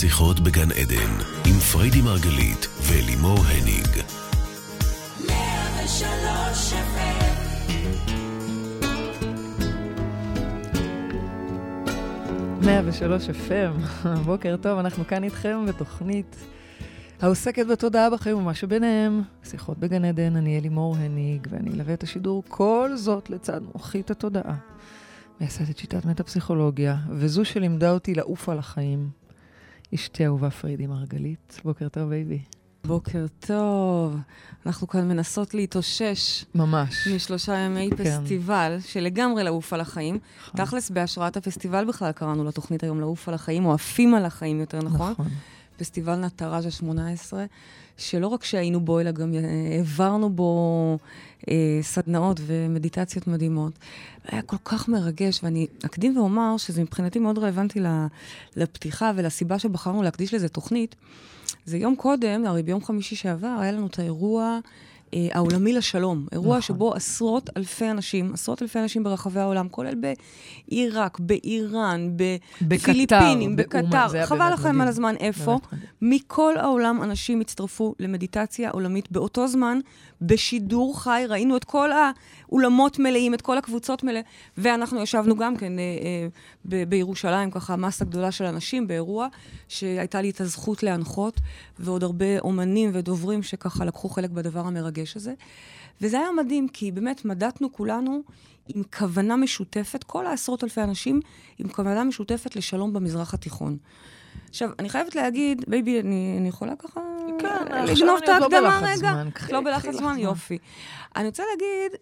שיחות בגן עדן, עם פריידי מרגלית ולימור הניג. 103 103 FM, בוקר טוב, אנחנו כאן איתכם בתוכנית העוסקת בתודעה בחיים ומה שביניהם. שיחות בגן עדן, אני אלימור הניג, ואני אלווה את השידור, כל זאת לצד מוחית התודעה. מייסדת שיטת מטה-פסיכולוגיה, וזו שלימדה אותי לעוף על החיים. אשתי אהובה פרידי מרגלית. בוקר טוב, baby. בוקר טוב. אנחנו כאן מנסות להתאושש. ממש. משלושה ימי כן. פסטיבל, שלגמרי לעוף על החיים. נכון. תכלס, בהשראת הפסטיבל בכלל קראנו לתוכנית היום לעוף על החיים, או עפים על החיים, יותר נכון. נכון. פסטיבל נטראז' ה-18, שלא רק שהיינו בו, אלא גם אה, העברנו בו אה, סדנאות ומדיטציות מדהימות. היה כל כך מרגש, ואני אקדים ואומר שזה מבחינתי מאוד רלוונטי לפתיחה ולסיבה שבחרנו להקדיש לזה תוכנית. זה יום קודם, הרי ביום חמישי שעבר, היה לנו את האירוע העולמי לשלום. אירוע נכון. שבו עשרות אלפי אנשים, עשרות אלפי אנשים ברחבי העולם, כולל בעיראק, באיראן, בפיליפינים, בקטר, חבל לכם על הזמן איפה, מכל העולם אנשים הצטרפו למדיטציה עולמית באותו זמן, בשידור חי, ראינו את כל האולמות מלאים, את כל הקבוצות מלאות, ואנחנו ישבנו גם כן אה, אה, ב- בירושלים, ככה מסה גדולה של אנשים באירוע, שהייתה לי את הזכות להנחות, ועוד הרבה אומנים ודוברים שככה לקחו חלק בדבר המרגש הזה. וזה היה מדהים, כי באמת מדטנו כולנו עם כוונה משותפת, כל העשרות אלפי אנשים, עם כוונה משותפת לשלום במזרח התיכון. עכשיו, אני חייבת להגיד, baby, אני, אני יכולה ככה... כן, לגנוב את לא ההקדמה רגע? לא בלחץ זמן, יופי. אני רוצה להגיד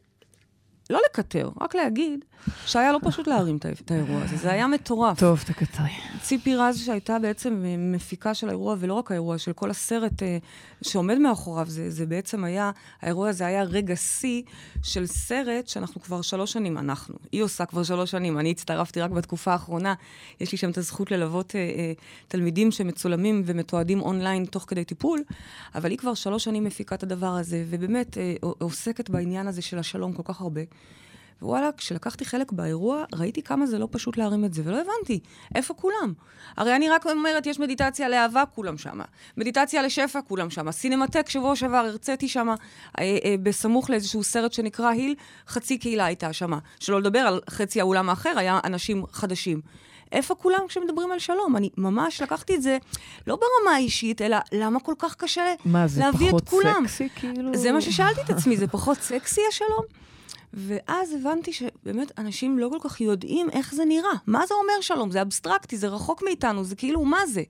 לא לקטר, רק להגיד שהיה לא פשוט להרים את האירוע הזה, זה היה מטורף. טוב, תקטרי. ציפי רז, שהייתה בעצם מפיקה של האירוע, ולא רק האירוע, של כל הסרט uh, שעומד מאחוריו, זה, זה בעצם היה, האירוע הזה היה רגע שיא של סרט שאנחנו כבר שלוש שנים, אנחנו, היא עושה כבר שלוש שנים, אני הצטרפתי רק בתקופה האחרונה, יש לי שם את הזכות ללוות uh, uh, תלמידים שמצולמים ומתועדים אונליין תוך כדי טיפול, אבל היא כבר שלוש שנים מפיקה את הדבר הזה, ובאמת uh, עוסקת בעניין הזה של השלום כל כך הרבה. ווואלה, כשלקחתי חלק באירוע, ראיתי כמה זה לא פשוט להרים את זה, ולא הבנתי, איפה כולם? הרי אני רק אומרת, יש מדיטציה לאהבה, כולם שמה. מדיטציה לשפע, כולם שמה. סינמטק, שבוע שעבר הרציתי שמה, אה, אה, בסמוך לאיזשהו סרט שנקרא היל, חצי קהילה הייתה שמה. שלא לדבר על חצי האולם האחר, היה אנשים חדשים. איפה כולם כשמדברים על שלום? אני ממש לקחתי את זה, לא ברמה האישית, אלא למה כל כך קשה להביא את כולם? מה, זה פחות סקסי כאילו? זה מה ששאלתי את עצמי, זה פחות סקסי השלום? ואז הבנתי שבאמת אנשים לא כל כך יודעים איך זה נראה. מה זה אומר שלום? זה אבסטרקטי, זה רחוק מאיתנו, זה כאילו, מה זה?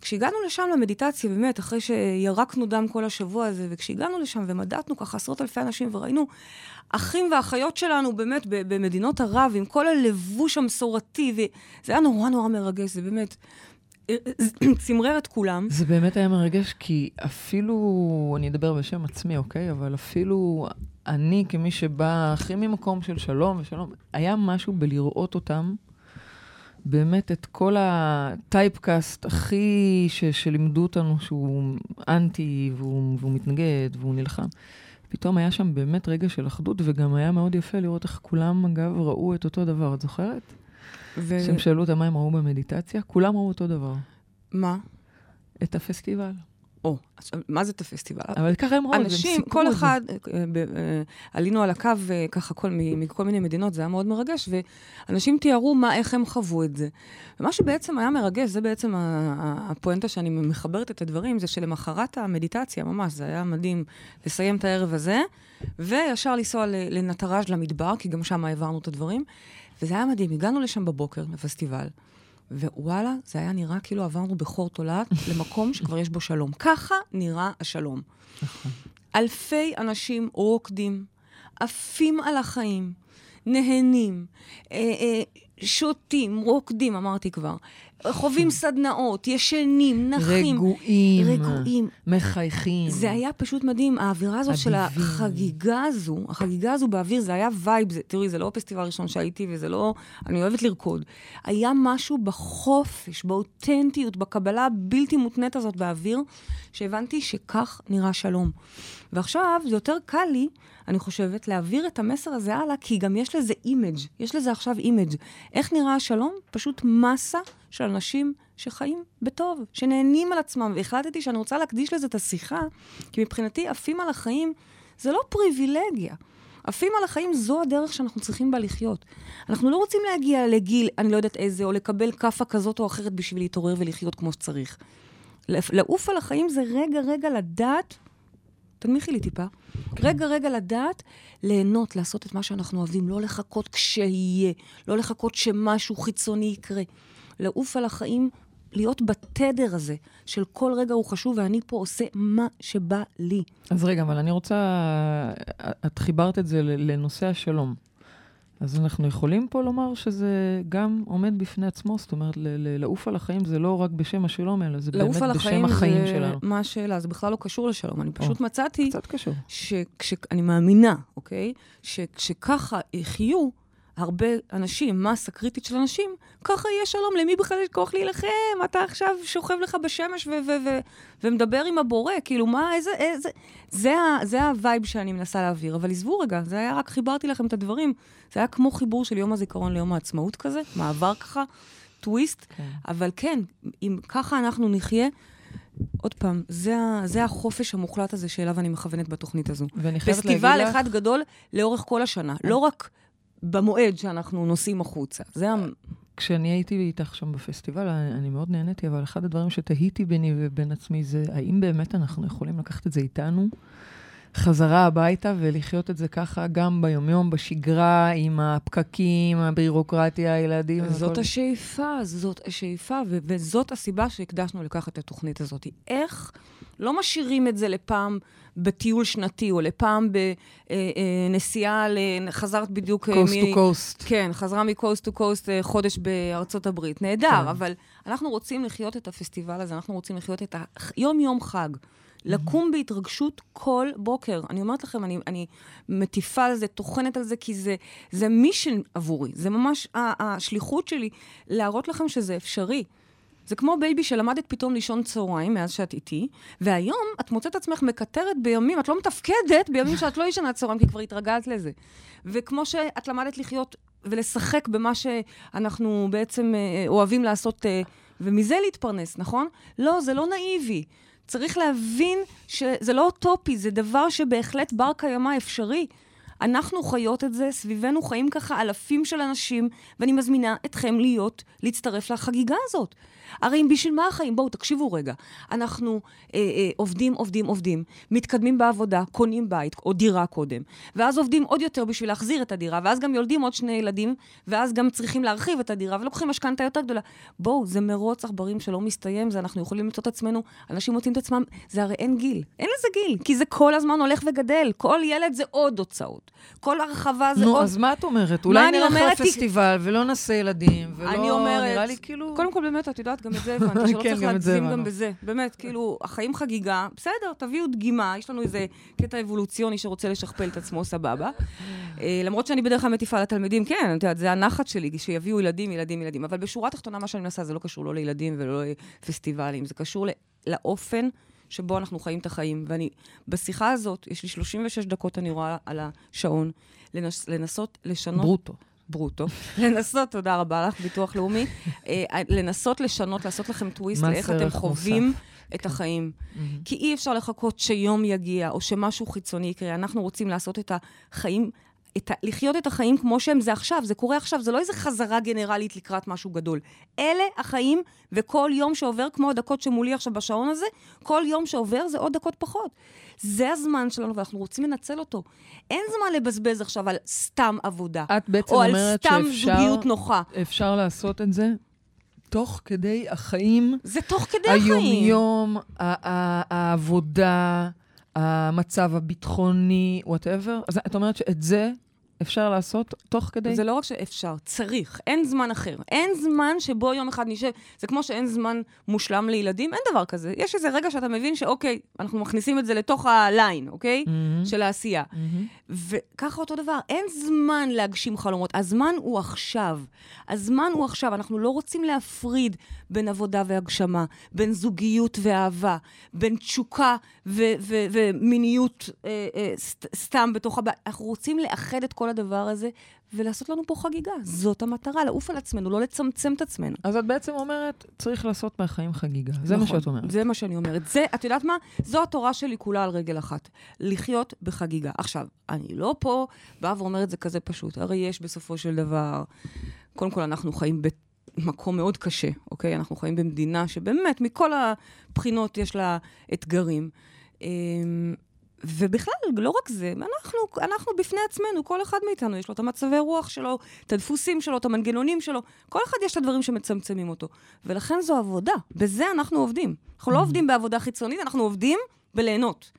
וכשהגענו לשם למדיטציה, באמת, אחרי שירקנו דם כל השבוע הזה, וכשהגענו לשם ומדדנו ככה עשרות אלפי אנשים וראינו אחים ואחיות שלנו באמת במדינות ערב, עם כל הלבוש המסורתי, וזה היה נורא נורא מרגש, זה באמת... צמרר את כולם. זה באמת היה מרגש, כי אפילו, אני אדבר בשם עצמי, אוקיי? אבל אפילו אני, כמי שבא הכי ממקום של שלום ושלום, היה משהו בלראות אותם, באמת את כל הטייפקאסט הכי ש, שלימדו אותנו שהוא אנטי, והוא, והוא מתנגד, והוא נלחם. פתאום היה שם באמת רגע של אחדות, וגם היה מאוד יפה לראות איך כולם, אגב, ראו את אותו דבר. את זוכרת? ו... שהם שאלו אותם מה הם ראו במדיטציה, כולם ראו אותו דבר. מה? את הפסטיבל. או, עכשיו, מה זה את הפסטיבל? אבל ככה הם את זה, אנשים, כל אחד, אה, אה, עלינו על הקו אה, ככה כל, מכל מיני מדינות, זה היה מאוד מרגש, ואנשים תיארו מה, איך הם חוו את זה. ומה שבעצם היה מרגש, זה בעצם הפואנטה שאני מחברת את הדברים, זה שלמחרת המדיטציה, ממש, זה היה מדהים לסיים את הערב הזה, וישר לנסוע לנטראז' למדבר, כי גם שם העברנו את הדברים. וזה היה מדהים, הגענו לשם בבוקר, לפסטיבל, ווואלה, זה היה נראה כאילו עברנו בחור תולעת למקום שכבר יש בו שלום. ככה נראה השלום. נכון. אלפי אנשים רוקדים, עפים על החיים, נהנים, אה, אה, שותים, רוקדים, אמרתי כבר. חווים סדנאות, ישנים, נחים. רגועים. רגועים. מחייכים. זה היה פשוט מדהים. האווירה הזאת של החגיגה הזו, החגיגה הזו באוויר, זה היה וייב. תראי, זה לא הפסטיבל הראשון שהייתי, וזה לא... אני אוהבת לרקוד. היה משהו בחופש, באותנטיות, בקבלה הבלתי מותנית הזאת באוויר, שהבנתי שכך נראה שלום. ועכשיו, זה יותר קל לי, אני חושבת, להעביר את המסר הזה הלאה, כי גם יש לזה image, יש לזה עכשיו image. איך נראה השלום? פשוט מסה של אנשים שחיים בטוב, שנהנים על עצמם. והחלטתי שאני רוצה להקדיש לזה את השיחה, כי מבחינתי עפים על החיים זה לא פריבילגיה. עפים על החיים זו הדרך שאנחנו צריכים בה לחיות. אנחנו לא רוצים להגיע לגיל, אני לא יודעת איזה, או לקבל כאפה כזאת או אחרת בשביל להתעורר ולחיות כמו שצריך. לעוף על החיים זה רגע, רגע לדעת, תנמיכי לי טיפה, כן. רגע, רגע לדעת, ליהנות, לעשות את מה שאנחנו אוהבים, לא לחכות כשיהיה, לא לחכות שמשהו חיצוני יקרה. לעוף על החיים, להיות בתדר הזה של כל רגע הוא חשוב, ואני פה עושה מה שבא לי. אז רגע, אבל אני רוצה... את חיברת את זה לנושא השלום. אז אנחנו יכולים פה לומר שזה גם עומד בפני עצמו, זאת אומרת, לעוף על החיים זה לא רק בשם השלום, אלא זה באמת בשם החיים שלנו. לעוף על החיים זה מה השאלה? זה בכלל לא קשור לשלום. אני פשוט או, מצאתי... קצת קשור. שאני מאמינה, אוקיי? שככה יחיו הרבה אנשים, מסה קריטית של אנשים, ככה יהיה שלום. למי בכלל יש כוח להילחם? אתה עכשיו שוכב לך בשמש ומדבר עם הבורא, כאילו, מה, איזה... איזה... זה, ה- זה הווייב שאני מנסה להעביר. אבל עזבו רגע, זה היה רק חיברתי לכם את הדברים. זה היה כמו חיבור של יום הזיכרון ליום העצמאות כזה, מעבר ככה, טוויסט. כן. אבל כן, אם ככה אנחנו נחיה, עוד פעם, זה, זה החופש המוחלט הזה שאליו אני מכוונת בתוכנית הזו. ואני חייבת להגיד לך... פסטיבל אחד גדול לאורך כל השנה. לא רק במועד שאנחנו נוסעים החוצה. זה ה... כשאני הייתי איתך שם בפסטיבל, אני, מאוד נהניתי, אבל אחד הדברים שתהיתי ביני ובין עצמי זה, האם באמת אנחנו יכולים לקחת את זה איתנו חזרה הביתה ולחיות את זה ככה גם ביומיום, בשגרה, עם הפקקים, הבירוקרטיה, הילדים. זאת וכל... השאיפה, זאת השאיפה, ו- וזאת הסיבה שהקדשנו לקחת את התוכנית הזאת. איך לא משאירים את זה לפעם בטיול שנתי, או לפעם בנסיעה, אה, אה, חזרת בדיוק... coast to coast. כן, חזרה מ coast to coast חודש בארצות הברית. נהדר, כן. אבל אנחנו רוצים לחיות את הפסטיבל הזה, אנחנו רוצים לחיות את היום-יום חג. לקום בהתרגשות כל בוקר. אני אומרת לכם, אני, אני מטיפה על זה, טוחנת על זה, כי זה, זה mission עבורי. זה ממש השליחות שלי להראות לכם שזה אפשרי. זה כמו baby שלמדת פתאום לישון צהריים מאז שאת איתי, והיום את מוצאת עצמך מקטרת בימים, את לא מתפקדת בימים שאת לא ישנה צהריים, כי כבר התרגלת לזה. וכמו שאת למדת לחיות ולשחק במה שאנחנו בעצם אה, אוהבים לעשות, אה, ומזה להתפרנס, נכון? לא, זה לא נאיבי. צריך להבין שזה לא אוטופי, זה דבר שבהחלט בר קיימא אפשרי. אנחנו חיות את זה, סביבנו חיים ככה אלפים של אנשים, ואני מזמינה אתכם להיות, להצטרף לחגיגה הזאת. הרי בשביל מה החיים? בואו, תקשיבו רגע. אנחנו אה, אה, עובדים, עובדים, עובדים, מתקדמים בעבודה, קונים בית או דירה קודם, ואז עובדים עוד יותר בשביל להחזיר את הדירה, ואז גם יולדים עוד שני ילדים, ואז גם צריכים להרחיב את הדירה, ולוקחים משכנתה יותר גדולה. בואו, זה מרוץ עכברים שלא מסתיים, זה אנחנו יכולים למצוא את עצמנו, אנשים מוצאים את עצמם, זה הרי אין גיל. אין לזה גיל, כי זה כל הזמן הולך וגדל. כל ילד זה עוד הוצאות. כל הרחבה זה נו, עוד... אז מה את אומרת? אולי נלך לפסטיבל ולא נעשה ילדים, ולא... אני אומרת... נראה לי כאילו... קודם כל, באמת, את יודעת, גם את זה הבנתי, שלא כן, צריך להגזים גם בזה. באמת, כאילו, החיים חגיגה, בסדר, תביאו דגימה, יש לנו איזה קטע אבולוציוני שרוצה לשכפל את עצמו, סבבה. אה, למרות שאני בדרך כלל מטיפה לתלמידים, כן, את יודעת, זה הנחת שלי, שיביאו ילדים, ילדים, ילדים. אבל בשורה התחתונה, מה שאני מנסה, זה לא קשור לא לילדים ולא לפסטיבלים, זה קשור לאופן שבו אנחנו חיים את החיים. ואני, בשיחה הזאת, יש לי 36 דקות, אני רואה על השעון, לנס, לנסות לשנות... ברוטו. ברוטו. לנסות, תודה רבה לך, ביטוח לאומי. אה, לנסות לשנות, לעשות לכם טוויסט לאיך אתם חווים את החיים. כי אי אפשר לחכות שיום יגיע, או שמשהו חיצוני יקרה. אנחנו רוצים לעשות את החיים את ה, לחיות את החיים כמו שהם, זה עכשיו, זה קורה עכשיו, זה לא איזה חזרה גנרלית לקראת משהו גדול. אלה החיים, וכל יום שעובר, כמו הדקות שמולי עכשיו בשעון הזה, כל יום שעובר זה עוד דקות פחות. זה הזמן שלנו, ואנחנו רוצים לנצל אותו. אין זמן לבזבז עכשיו על סתם עבודה. את בעצם אומרת שאפשר... או על סתם זוגיות נוחה. אפשר לעשות את זה תוך כדי החיים. זה תוך כדי החיים. היום-יום, העבודה. המצב הביטחוני, whatever. אז את אומרת שאת זה אפשר לעשות תוך כדי? זה לא רק שאפשר, צריך. אין זמן אחר. אין זמן שבו יום אחד נשב. זה כמו שאין זמן מושלם לילדים, אין דבר כזה. יש איזה רגע שאתה מבין שאוקיי, אנחנו מכניסים את זה לתוך ה line, אוקיי? Mm-hmm. של העשייה. Mm-hmm. וככה אותו דבר, אין זמן להגשים חלומות. הזמן הוא עכשיו. הזמן הוא עכשיו. אנחנו לא רוצים להפריד בין עבודה והגשמה, בין זוגיות ואהבה, בין תשוקה ו- ו- ומיניות אה, אה, סת- סתם בתוך הבית. אנחנו רוצים לאחד את כל הדבר הזה, ולעשות לנו פה חגיגה. זאת המטרה, לעוף על עצמנו, לא לצמצם את עצמנו. אז את בעצם אומרת, צריך לעשות מהחיים חגיגה. זה נכון, מה שאת אומרת. זה מה שאני אומרת. זה, את יודעת מה? זו התורה שלי כולה על רגל אחת. לחיות בחגיגה. עכשיו, אני לא פה באה ואומרת זה כזה פשוט. הרי יש בסופו של דבר, קודם כל אנחנו חיים ב... מקום מאוד קשה, אוקיי? אנחנו חיים במדינה שבאמת, מכל הבחינות יש לה אתגרים. ובכלל, לא רק זה, אנחנו, אנחנו בפני עצמנו, כל אחד מאיתנו יש לו את המצבי רוח שלו, את הדפוסים שלו, את המנגנונים שלו, כל אחד יש את הדברים שמצמצמים אותו. ולכן זו עבודה, בזה אנחנו עובדים. אנחנו לא mm-hmm. עובדים בעבודה חיצונית, אנחנו עובדים בליהנות.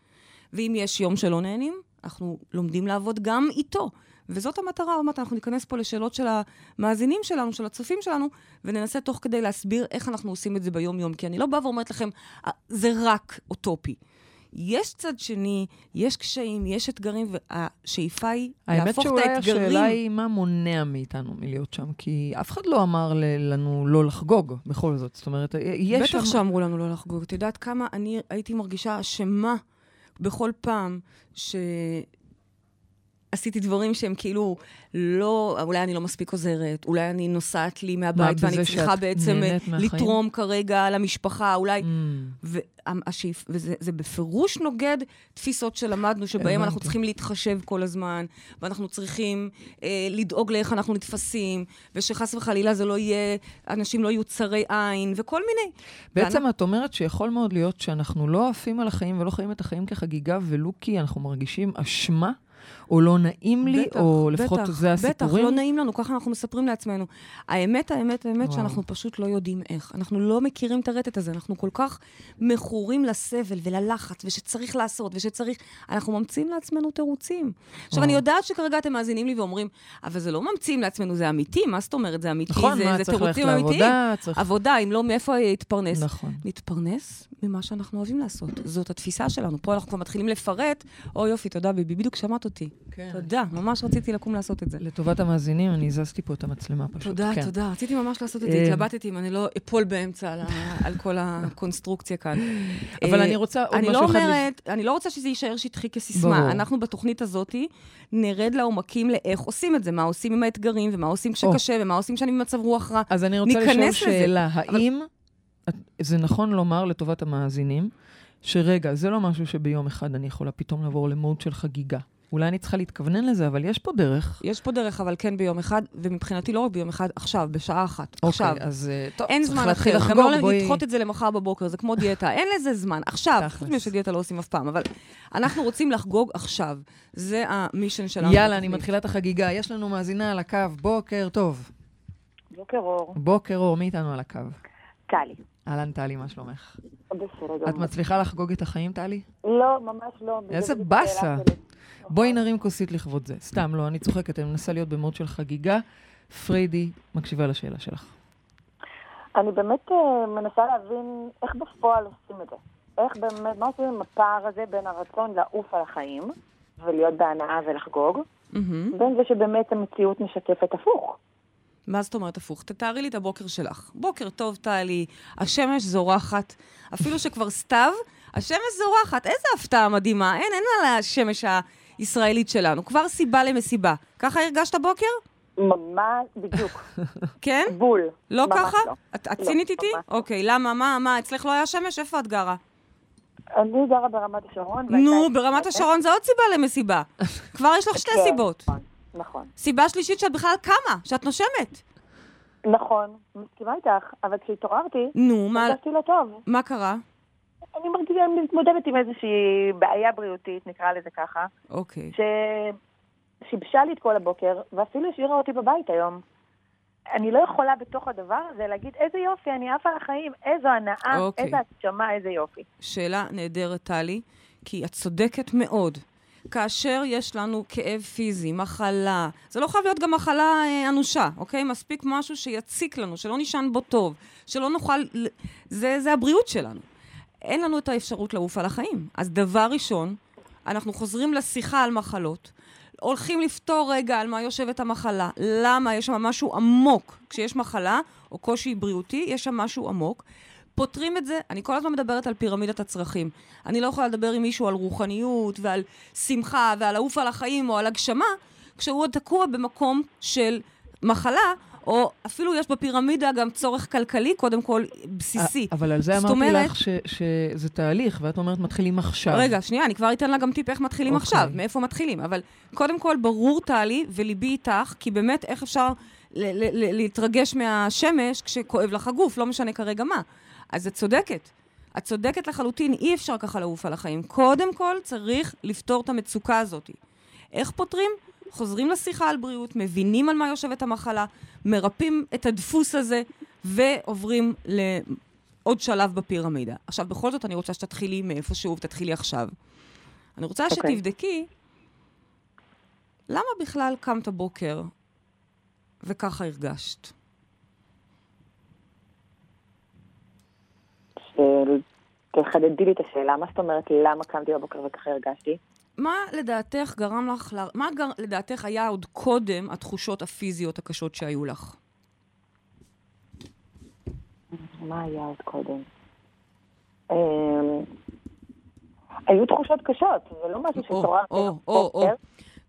ואם יש יום שלא נהנים, אנחנו לומדים לעבוד גם איתו. וזאת המטרה, עוד מעט אנחנו ניכנס פה לשאלות של המאזינים שלנו, של הצופים שלנו, וננסה תוך כדי להסביר איך אנחנו עושים את זה ביום-יום. כי אני לא באה ואומרת לכם, אה, זה רק אוטופי. יש צד שני, יש קשיים, יש אתגרים, והשאיפה היא להפוך את האתגרים... האמת שאולי השאלה היא מה מונע מאיתנו מלהיות שם, כי אף אחד לא אמר לנו לא לחגוג, בכל זאת. זאת אומרת, יש שם... בטח שאמרו לנו לא לחגוג. את יודעת כמה אני הייתי מרגישה אשמה בכל פעם ש... עשיתי דברים שהם כאילו לא, אולי אני לא מספיק עוזרת, אולי אני נוסעת לי מהבית ואני צריכה בעצם לתרום כרגע למשפחה, אולי... Mm. והשאיפ, וזה בפירוש נוגד תפיסות שלמדנו, שבהם אנחנו צריכים להתחשב כל הזמן, ואנחנו צריכים אה, לדאוג לאיך אנחנו נתפסים, ושחס וחלילה זה לא יהיה, אנשים לא יהיו צרי עין, וכל מיני. בעצם ואנחנו... את אומרת שיכול מאוד להיות שאנחנו לא עפים על החיים ולא חיים את החיים כחגיגה, ולו כי אנחנו מרגישים אשמה או לא נעים לי, בטח, או לפחות בטח, זה הסיפורים. בטח, לא נעים לנו, ככה אנחנו מספרים לעצמנו. האמת, האמת, האמת, וואו. שאנחנו פשוט לא יודעים איך. אנחנו לא מכירים את הרטט הזה, אנחנו כל כך מכורים לסבל וללחץ, ושצריך לעשות, ושצריך... אנחנו ממציאים לעצמנו תירוצים. עכשיו, אני יודעת שכרגע אתם מאזינים לי ואומרים, אבל זה לא ממציאים לעצמנו, זה אמיתי, מה זאת אומרת, זה אמיתי, נכון, זה, מה, זה תירוצים אמיתיים. צריך... עבודה, אם לא, מאיפה יתפרנס? נכון. נתפרנס ממה שאנחנו אוהבים לעשות. זאת התפיסה שלנו. פה אנחנו כבר מתחילים לפרט, או יופי, תודה, ביבי, בדיוק שמעת אותי. כן. תודה, ממש רציתי לקום לעשות את זה. לטובת המאזינים, אני הזזתי פה את המצלמה פשוט. תודה, כן. תודה. רציתי ממש לעשות את זה, אה, התלבטתי אם אני לא אפול באמצע על, על כל הקונסטרוקציה כאן. אבל אני רוצה עוד משהו לא אחד... אומרת, אני לא רוצה שזה יישאר שטחי כסיסמה. ברור. אנחנו בתוכנית הזאת נרד לעומקים לאיך עושים את זה, מה עושים עם האתגרים, ומה עושים כשקשה, ומה עושים כשאני במצב רוח רע. אז אני רוצה לשאול שאלה, האם זה נכון לומר לטובת המאזינים, שרגע, זה לא משהו שביום אחד אני יכולה פתאום לעבור למוד של חגיגה. אולי אני צריכה להתכוונן לזה, אבל יש פה דרך. יש פה דרך, אבל כן ביום אחד, ומבחינתי לא רק ביום אחד, עכשיו, בשעה אחת. אוקיי, עכשיו. אז אה, טוב, אין זמן אחר. גם לא בואי... לדחות את זה למחר בבוקר, זה כמו דיאטה. אין לזה זמן. עכשיו, חוץ מזה שדיאטה לא עושים אף פעם, אבל אנחנו רוצים לחגוג עכשיו. זה המישן שלנו. יאללה, אני מתחילה את החגיגה. יש לנו מאזינה על הקו. בוקר טוב. בוקר אור. בוקר אור, מי איתנו על הקו? טלי. אהלן, טלי, מה שלומך? בסדר. את מצליחה לחגוג את החיים, טלי? לא, ממש לא. איזה באסה. בואי נרים כוסית לכבוד זה. סתם, לא, אני צוחקת, אני מנסה להיות במוד של חגיגה. פריידי, מקשיבה לשאלה שלך. אני באמת uh, מנסה להבין איך בפועל עושים את זה. איך באמת, מה עושים עם הפער הזה בין הרצון לעוף על החיים ולהיות בהנאה ולחגוג, mm-hmm. בין זה שבאמת המציאות משקפת הפוך. מה זאת אומרת הפוך? תתארי לי את הבוקר שלך. בוקר טוב, טלי, השמש זורחת, אפילו שכבר סתיו, השמש זורחת. איזה הפתעה מדהימה. אין, אין על השמש הישראלית שלנו. כבר סיבה למסיבה. ככה הרגשת בוקר? ממש, בדיוק. כן? בול. לא ככה? לא. את, את לא, צינית איתי? לא. אוקיי, למה? מה, מה, אצלך לא היה שמש? איפה את גרה? אני גרה ברמת השרון. נו, ברמת השרון זה עוד סיבה למסיבה. כבר יש לך שתי כן, סיבות. נכון. סיבה שלישית שאת בכלל קמה, שאת נושמת. נכון, מסכימה איתך, אבל כשהתעוררתי, נו, מה... הרגשתי לא טוב. מה קרה? אני מרגישה, אני מתמודדת עם איזושהי בעיה בריאותית, נקרא לזה ככה. אוקיי. ששיבשה לי את כל הבוקר, ואפילו השאירה אותי בבית היום. אני לא יכולה בתוך הדבר הזה להגיד, איזה יופי, אני עפה על החיים, איזו הנאה, אוקיי. איזה הגשמה, איזה יופי. שאלה נהדרת, טלי, כי את צודקת מאוד. כאשר יש לנו כאב פיזי, מחלה, זה לא חייב להיות גם מחלה אה, אנושה, אוקיי? מספיק משהו שיציק לנו, שלא נשען בו טוב, שלא נוכל... זה, זה הבריאות שלנו. אין לנו את האפשרות לעוף על החיים. אז דבר ראשון, אנחנו חוזרים לשיחה על מחלות, הולכים לפתור רגע על מה יושבת המחלה. למה? יש שם משהו עמוק. כשיש מחלה או קושי בריאותי, יש שם משהו עמוק. פותרים את זה, אני כל הזמן מדברת על פירמידת הצרכים. אני לא יכולה לדבר עם מישהו על רוחניות ועל שמחה ועל לעוף על החיים או על הגשמה, כשהוא עוד תקוע במקום של מחלה, או אפילו יש בפירמידה גם צורך כלכלי, קודם כל, בסיסי. אבל על זה אמרתי אומרת, לך ש, שזה תהליך, ואת אומרת, מתחילים עכשיו. רגע, שנייה, אני כבר אתן לה גם טיפ איך מתחילים okay. אוקיי. עכשיו, מאיפה מתחילים. אבל קודם כל, ברור, טלי, וליבי איתך, כי באמת, איך אפשר להתרגש מהשמש כשכואב לך הגוף, לא משנה כרגע מה. אז את צודקת. את צודקת לחלוטין, אי אפשר ככה לעוף על החיים. קודם כל, צריך לפתור את המצוקה הזאת. איך פותרים? חוזרים לשיחה על בריאות, מבינים על מה יושבת המחלה, מרפאים את הדפוס הזה, ועוברים לעוד שלב בפירמידה. עכשיו, בכל זאת, אני רוצה שתתחילי מאיפשהו, ותתחילי עכשיו. אני רוצה okay. אוקיי. שתבדקי, למה בכלל קמת בוקר וככה הרגשת? תחדדי לי את השאלה, מה זאת אומרת למה קמתי בבוקר וככה הרגשתי? מה לדעתך גרם לך, מה גר, לדעתך היה עוד קודם התחושות הפיזיות הקשות שהיו לך? מה היה עוד קודם? אמ, היו תחושות קשות, זה לא משהו שתוררתי או, או, או.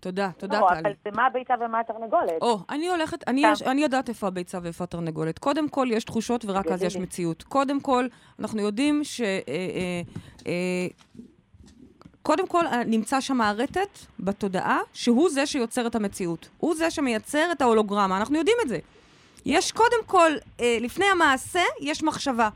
תודה, תודה, טלי. לא, אבל זה מה הביצה ומה התרנגולת. או, אני הולכת, אני, יש, אני יודעת איפה הביצה ואיפה התרנגולת. קודם כל, יש תחושות ורק אז יש מציאות. קודם כל, אנחנו יודעים ש... אה, אה, אה, קודם כל, אה, נמצא שם הרטט בתודעה, שהוא זה שיוצר את המציאות. הוא זה שמייצר את ההולוגרמה, אנחנו יודעים את זה. יש קודם כל, אה, לפני המעשה, יש מחשבה.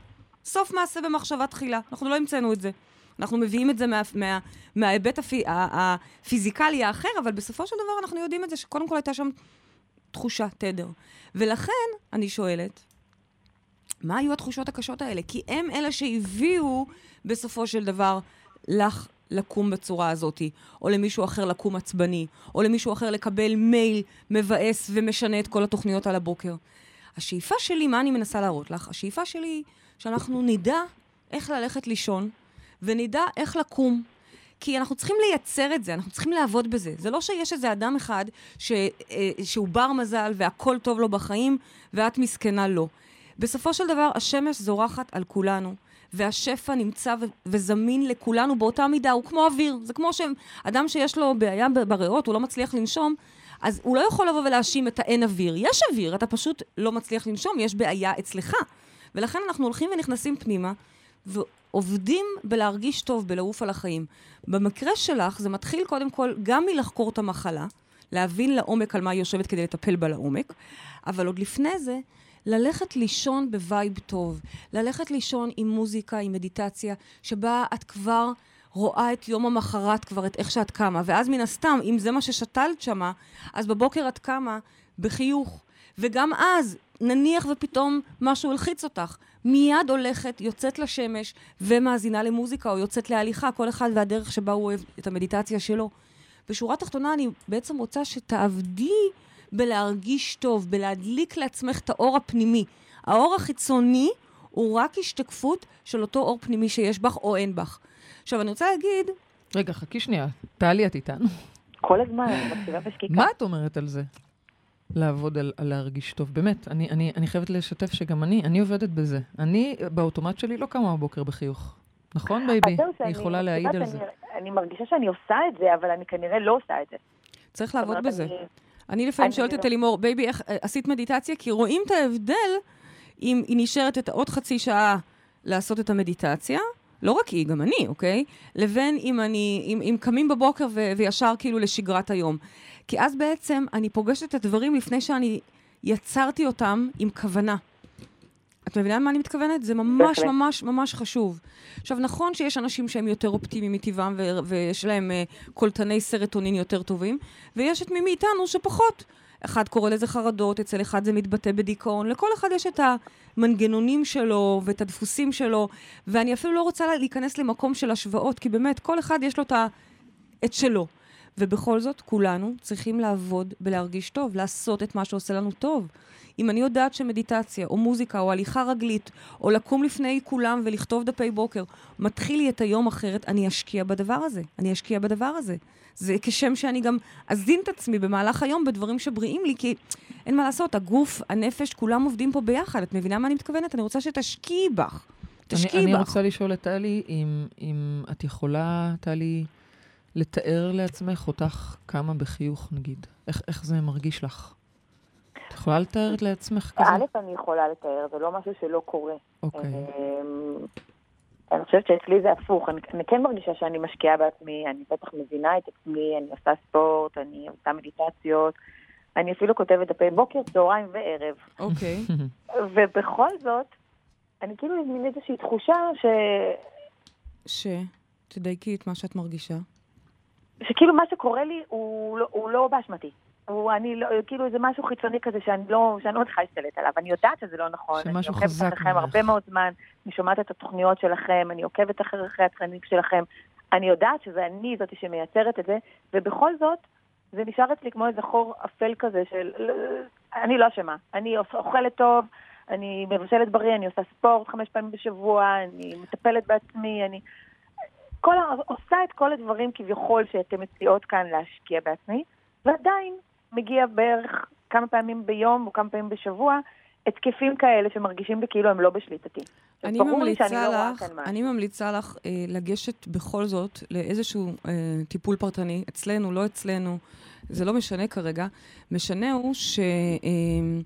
סוף מעשה במחשבה תחילה. אנחנו לא המצאנו את זה. אנחנו מביאים את זה מה, מה, מההיבט הפי, הפיזיקלי האחר, אבל בסופו של דבר אנחנו יודעים את זה, שקודם כל הייתה שם תחושה, תדר. ולכן, אני שואלת, מה היו התחושות הקשות האלה? כי הם אלה שהביאו בסופו של דבר לך לקום בצורה הזאת, או למישהו אחר לקום עצבני, או למישהו אחר לקבל מייל מבאס ומשנה את כל התוכניות על הבוקר. השאיפה שלי, מה אני מנסה להראות לך? השאיפה שלי היא שאנחנו נדע איך ללכת לישון, ונדע איך לקום. כי אנחנו צריכים לייצר את זה, אנחנו צריכים לעבוד בזה. זה לא שיש איזה אדם אחד ש, אה, שהוא בר מזל והכל טוב לו בחיים, ואת מסכנה לא. בסופו של דבר, השמש זורחת על כולנו. והשפע נמצא ו- וזמין לכולנו באותה מידה, הוא כמו אוויר. זה כמו שאדם שיש לו בעיה בריאות, הוא לא מצליח לנשום, אז הוא לא יכול לבוא ולהאשים את האין אוויר. יש אוויר, אתה פשוט לא מצליח לנשום, יש בעיה אצלך. ולכן אנחנו הולכים ונכנסים פנימה, ועובדים בלהרגיש טוב, בלעוף על החיים. במקרה שלך, זה מתחיל קודם כל גם מלחקור את המחלה, להבין לעומק על מה היא יושבת כדי לטפל בה לעומק, אבל עוד לפני זה, ללכת לישון ב vibe טוב, ללכת לישון עם מוזיקה, עם מדיטציה, שבה את כבר רואה את יום המחרת, כבר את איך שאת קמה, ואז מן הסתם, אם זה מה ששתלת שמה, אז בבוקר את קמה בחיוך. וגם אז, נניח ופתאום משהו הלחיץ אותך, מיד הולכת, יוצאת לשמש ומאזינה למוזיקה או יוצאת להליכה, כל אחד והדרך שבה הוא אוהב את המדיטציה שלו. בשורה התחתונה אני בעצם רוצה שתעבדי בלהרגיש טוב, בלהדליק לעצמך את האור הפנימי. האור החיצוני הוא רק השתקפות של אותו אור פנימי שיש בך או אין בך. עכשיו, אני רוצה להגיד... רגע, חכי שנייה. טלי, את איתנו? כל הזמן, אני מקשיבה בשקיקה. מה את אומרת על זה? לעבוד על, על להרגיש טוב. באמת, אני, אני, אני חייבת לשתף שגם אני, אני עובדת בזה. אני, באוטומט שלי, לא קמה בבוקר בחיוך. נכון, baby? היא יכולה להעיד על זה. אני מרגישה שאני עושה את זה, אבל אני כנראה לא עושה את זה. צריך לעבוד בזה. אני לפעמים שואלת את לא- אלימור, baby, איך אה, עשית מדיטציה? כי רואים את ההבדל אם היא נשארת את עוד חצי שעה לעשות את המדיטציה, לא רק היא, גם אני, אוקיי? לבין אם אני, אם, אם קמים בבוקר ו, וישר כאילו לשגרת היום. כי אז בעצם אני פוגשת את הדברים לפני שאני יצרתי אותם עם כוונה. את מבינה למה אני מתכוונת? זה ממש ממש ממש חשוב. עכשיו, נכון שיש אנשים שהם יותר אופטימיים מטבעם ו- ויש להם uh, קולטני סרטונין יותר טובים, ויש את מי מאיתנו שפחות. אחד קורא לזה חרדות, אצל אחד זה מתבטא בדיכאון. לכל אחד יש את המנגנונים שלו ואת הדפוסים שלו, ואני אפילו לא רוצה להיכנס למקום של השוואות, כי באמת, כל אחד יש לו את, ה... את שלו. ובכל זאת, כולנו צריכים לעבוד בלהרגיש טוב, לעשות את מה שעושה לנו טוב. אם אני יודעת שמדיטציה, או מוזיקה, או הליכה רגלית, או לקום לפני כולם ולכתוב דפי בוקר, מתחיל לי את היום אחרת, אני אשקיע בדבר הזה. אני אשקיע בדבר הזה. זה כשם שאני גם אזין את עצמי במהלך היום בדברים שבריאים לי, כי אין מה לעשות, הגוף, הנפש, כולם עובדים פה ביחד. את מבינה מה אני מתכוונת? אני רוצה שתשקיעי בך. תשקיעי בך. אני רוצה לשאול את טלי, אם, אם את יכולה, טלי, לתאר לעצמך אותך כמה בחיוך, נגיד? איך, איך זה מרגיש לך? את יכולה לתאר את לעצמך כזה? א', אני יכולה לתאר, זה לא משהו שלא קורה. אוקיי. אמ, אני חושבת שאצלי זה הפוך, אני, אני כן מרגישה שאני משקיעה בעצמי, אני בטח מבינה את עצמי, אני עושה ספורט, אני עושה מדיטציות, אני אפילו כותבת דפי בוקר, צהריים וערב. אוקיי. ובכל זאת, אני כאילו עם מין איזושהי תחושה ש... ש... תדייקי את מה שאת מרגישה. שכאילו מה שקורה לי הוא לא, הוא לא באשמתי. הוא, אני לא, כאילו זה משהו חיצוני כזה שאני לא, שאני לא מצליחה להשתלט עליו. אני יודעת שזה לא נכון. שמשהו חזק אני עוקבת אחריכם הרבה מאוד זמן, אני שומעת את התוכניות שלכם, אני עוקבת אחרי אחרי התכנים שלכם. אני יודעת שזה אני זאתי שמייצרת את זה, ובכל זאת, זה נשאר אצלי כמו איזה חור אפל כזה של... אני לא אשמה. אני אוכלת טוב, אני מבשלת בריא, אני עושה ספורט חמש פעמים בשבוע, אני מטפלת בעצמי, אני... כל, עושה את כל הדברים כביכול שאתם מציעות כאן להשקיע בעצמי, ועדיין מגיע בערך כמה פעמים ביום או כמה פעמים בשבוע התקפים כאלה שמרגישים לי כאילו הם לא בשליטתי. אני ממליצה לא לך, אני ממליצה לך אה, לגשת בכל זאת לאיזשהו אה, טיפול פרטני, אצלנו, לא אצלנו, זה לא משנה כרגע. משנה הוא ש... אה,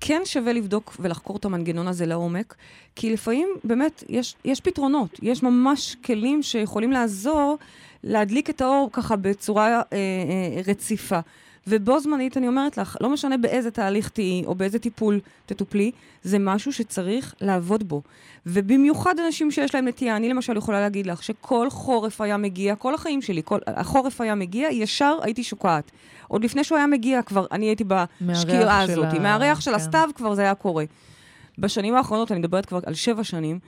כן שווה לבדוק ולחקור את המנגנון הזה לעומק, כי לפעמים באמת יש, יש פתרונות, יש ממש כלים שיכולים לעזור להדליק את האור ככה בצורה אה, אה, רציפה. ובו זמנית אני אומרת לך, לא משנה באיזה תהליך תהיי או באיזה טיפול תטופלי, זה משהו שצריך לעבוד בו. ובמיוחד אנשים שיש להם נטייה, אני למשל יכולה להגיד לך שכל חורף היה מגיע, כל החיים שלי, כל, החורף היה מגיע, ישר הייתי שוקעת. עוד לפני שהוא היה מגיע כבר, אני הייתי בשקיעה הזאת. מהריח של כן. הסתיו כבר זה היה קורה. בשנים האחרונות, אני מדברת כבר על שבע שנים,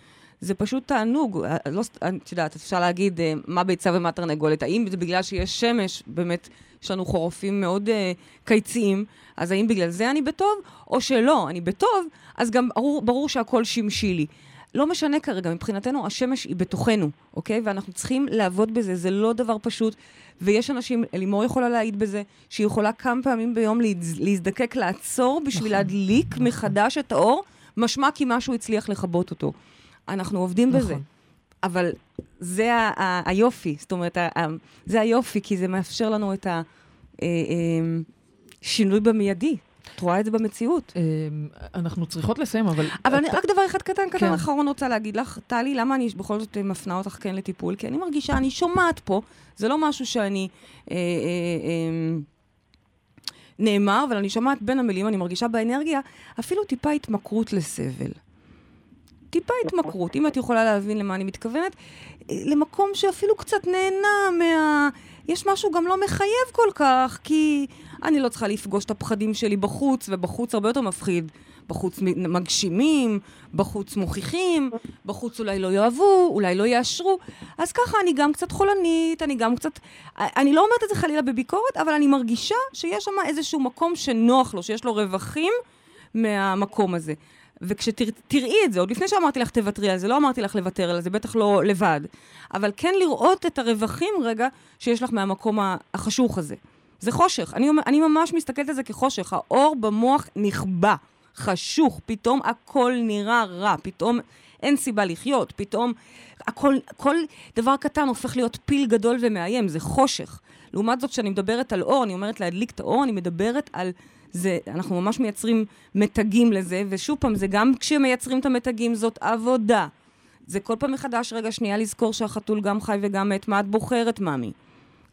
זה פשוט תענוג. אה, לא, את יודעת, אפשר להגיד אה, מה ביצה ומה תרנגולת. האם זה בגלל שיש שמש, באמת, יש לנו חורפים מאוד uh, קיציים, אז האם בגלל זה אני בטוב, או שלא, אני בטוב, אז גם ברור, ברור שהכל שמשי לי. לא משנה כרגע, מבחינתנו השמש היא בתוכנו, אוקיי? ואנחנו צריכים לעבוד בזה, זה לא דבר פשוט. ויש אנשים, לימור יכולה להעיד בזה, שהיא יכולה כמה פעמים ביום להזדקק, לעצור בשביל נכון, להדליק נכון. מחדש את האור, משמע כי משהו הצליח לכבות אותו. אנחנו עובדים נכון. בזה. אבל זה ה- ה- היופי, זאת אומרת, ה- ה- זה היופי, כי זה מאפשר לנו את השינוי אה, אה, במיידי. את רואה את זה במציאות. אה, אנחנו צריכות לסיים, אבל... אבל אני, רק דבר אחד קטן, קטן כן. אחרון רוצה להגיד לך. טלי, למה אני בכל זאת מפנה אותך כן לטיפול? כי אני מרגישה, אני שומעת פה, זה לא משהו שאני... אה, אה, אה, נאמר, אבל אני שומעת בין המילים, אני מרגישה באנרגיה, אפילו טיפה התמכרות לסבל. טיפה התמכרות, אם את יכולה להבין למה אני מתכוונת, למקום שאפילו קצת נהנה מה... יש משהו גם לא מחייב כל כך, כי אני לא צריכה לפגוש את הפחדים שלי בחוץ, ובחוץ הרבה יותר מפחיד. בחוץ מגשימים, בחוץ מוכיחים, בחוץ אולי לא יאהבו, אולי לא יאשרו. אז ככה אני גם קצת חולנית, אני גם קצת... אני לא אומרת את זה חלילה בביקורת, אבל אני מרגישה שיש שם איזשהו מקום שנוח לו, שיש לו רווחים מהמקום הזה. וכשתראי את זה, עוד לפני שאמרתי לך תוותרי על זה, לא אמרתי לך לוותר על זה, בטח לא לבד, אבל כן לראות את הרווחים רגע שיש לך מהמקום החשוך הזה. זה חושך. אני, אני ממש מסתכלת על זה כחושך. האור במוח נכבה, חשוך, פתאום הכל נראה רע, פתאום אין סיבה לחיות, פתאום הכל, כל דבר קטן הופך להיות פיל גדול ומאיים, זה חושך. לעומת זאת, כשאני מדברת על אור, אני אומרת להדליק את האור, אני מדברת על זה, אנחנו ממש מייצרים מתגים לזה, ושוב פעם, זה גם כשמייצרים את המתגים זאת עבודה. זה כל פעם מחדש, רגע, שנייה לזכור שהחתול גם חי וגם מת, מה את בוחרת, ממי?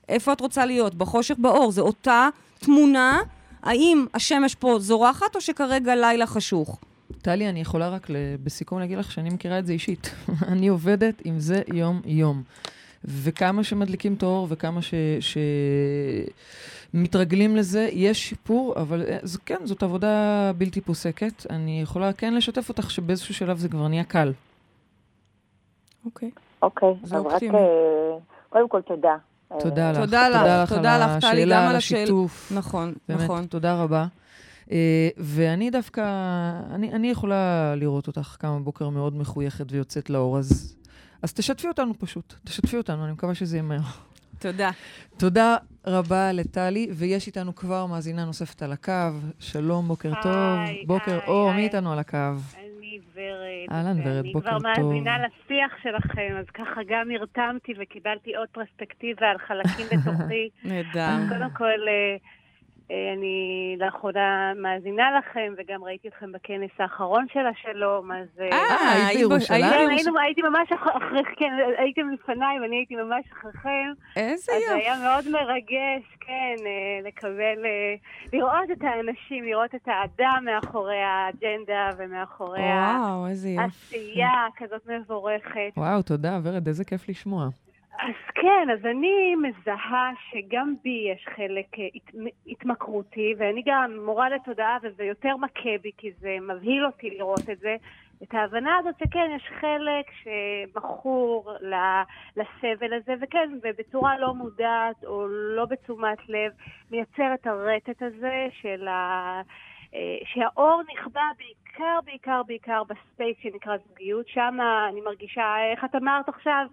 איפה את רוצה להיות? בחושך, באור. זה אותה תמונה, האם השמש פה זורחת, או שכרגע לילה חשוך? טלי, אני יכולה רק בסיכום להגיד לך שאני מכירה את זה אישית. אני עובדת עם זה יום-יום. וכמה שמדליקים את האור וכמה ש... ש... מתרגלים לזה, יש שיפור, אבל אה, זה, כן, זאת עבודה בלתי פוסקת. אני יכולה כן לשתף אותך שבאיזשהו שלב זה כבר נהיה קל. אוקיי. אוקיי, אז רק, אה, קודם כל תודה. תודה לך. תודה לך, תודה לך, טלי, גם על השיתוף. נכון, באמת, נכון. תודה רבה. Uh, ואני דווקא, אני, אני יכולה לראות אותך כמה בוקר מאוד מחויכת ויוצאת לאור, אז, אז תשתפי אותנו פשוט, תשתפי אותנו, אני מקווה שזה יהיה מהר. תודה. תודה רבה לטלי, ויש איתנו כבר מאזינה נוספת על הקו. שלום, בוקר היי, טוב. היי, בוקר היי, אור, היי. מי איתנו על הקו? אני ורד. אהלן, ורד, בוקר טוב. אני כבר מאזינה לשיח שלכם, אז ככה גם נרתמתי וקיבלתי עוד פרספקטיבה על חלקים בתוכי. נהדר. קודם כל, אה, אני לאחרונה מאזינה לכם, וגם ראיתי אתכם בכנס האחרון של השלום, אז... אה, אה היית בירושלים? כן, הייתי ממש אחרי, כן, הייתם לפניי ואני הייתי ממש אחריכם. איזה יופי. אז זה היה מאוד מרגש, כן, לקבל, לראות את האנשים, לראות את האדם מאחורי האג'נדה ומאחורי העשייה כזאת מבורכת. וואו, תודה, ורד, איזה כיף לשמוע. אז כן, אז אני מזהה שגם בי יש חלק אה, הת, התמכרותי, ואני גם מורה לתודעה, וזה יותר מכה בי, כי זה מבהיל אותי לראות את זה. את ההבנה הזאת שכן, יש חלק שמכור לסבל הזה, וכן, ובצורה לא מודעת או לא בתשומת לב, מייצר את הרטט הזה של ה... אה, שהאור נכבה בעיקר, בעיקר, בעיקר בספייס שנקרא זוגיות. שם אני מרגישה, איך את אמרת עכשיו,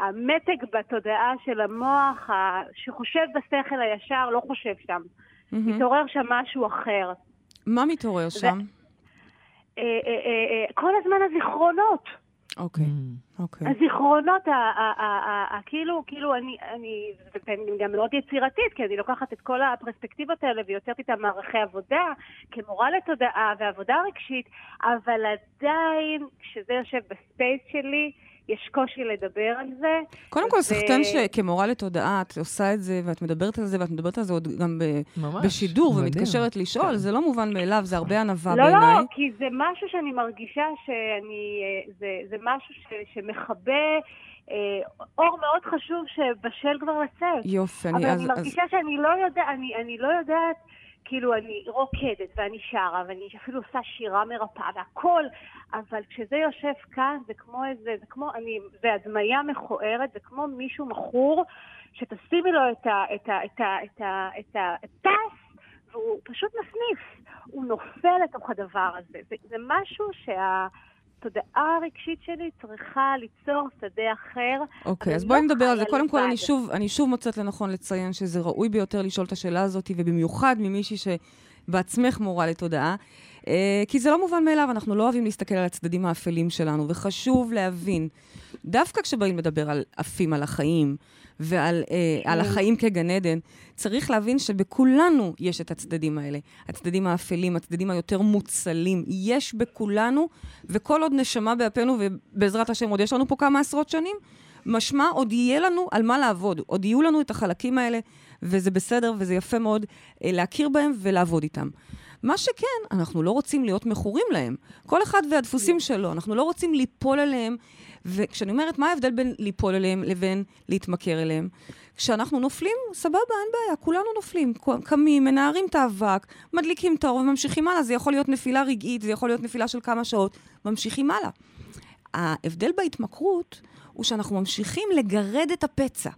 המתג בתודעה של המוח שחושב בשכל הישר לא חושב שם. Mm-hmm. מתעורר שם משהו אחר. מה מתעורר שם? אה, אה, אה, כל הזמן הזיכרונות. אוקיי, אוקיי. הזיכרונות, כאילו, כאילו, אני, אני, ואני גם מאוד יצירתית, כי אני לוקחת את כל הפרספקטיבות האלה ויוצרת איתן מערכי עבודה, כמורה לתודעה ועבודה רגשית, אבל עדיין, כשזה יושב ב space שלי, יש קושי לדבר על זה. קודם כל, סחטיין שכמורה לתודעה, את עושה את זה, ואת מדברת על זה, ואת מדברת על זה עוד גם ב... ממש, בשידור, מדהים. ומתקשרת לשאול, כן. זה לא מובן מאליו, זה הרבה ענווה לא, בעיניי. לא, לא, כי זה משהו שאני מרגישה שאני... אה, זה, זה משהו ש, שמכבה... אה, אור מאוד חשוב שבשל כבר לצאת. יופי, אני... אבל אז, אני מרגישה אז... שאני לא, יודע, אני, אני לא יודעת כאילו אני רוקדת ואני שרה ואני אפילו עושה שירה מרפאה והכל, אבל כשזה יושב כאן זה כמו איזה, זה כמו, אני, זה הדמיה מכוערת, זה כמו מישהו מכור שתשימי לו את ה... את ה... את ה... את ה... את ה... את ה... והוא פשוט מסניף, הוא נופל לתוך הדבר הזה. זה, זה משהו שה... התודעה הרגשית שלי צריכה ליצור שדה אחר. אוקיי, אז בואי לא נדבר על זה. קודם כל, אני שוב, אני שוב מוצאת לנכון לציין שזה ראוי ביותר לשאול את השאלה הזאת, ובמיוחד ממישהי שבעצמך מורה לתודעה. אה, כי זה לא מובן מאליו, אנחנו לא אוהבים להסתכל על הצדדים האפלים שלנו, וחשוב להבין, דווקא כשבאים לדבר על עפים על החיים, ועל אה, על כן. החיים כגן עדן, צריך להבין שבכולנו יש את הצדדים האלה. הצדדים האפלים, הצדדים היותר מוצלים. יש בכולנו, וכל עוד נשמה באפינו, ובעזרת השם עוד יש לנו פה כמה עשרות שנים, משמע עוד יהיה לנו על מה לעבוד. עוד יהיו לנו את החלקים האלה, וזה בסדר וזה יפה מאוד אה, להכיר בהם ולעבוד איתם. מה שכן, אנחנו לא רוצים להיות מכורים להם. כל אחד והדפוסים שלו, אנחנו לא רוצים ליפול עליהם. וכשאני אומרת, מה ההבדל בין ליפול עליהם לבין להתמכר אליהם? כשאנחנו נופלים, סבבה, אין בעיה, כולנו נופלים. קמים, מנערים את האבק, מדליקים את האור וממשיכים הלאה. זה יכול להיות נפילה רגעית, זה יכול להיות נפילה של כמה שעות, ממשיכים הלאה. ההבדל בהתמכרות הוא שאנחנו ממשיכים לגרד את הפצע.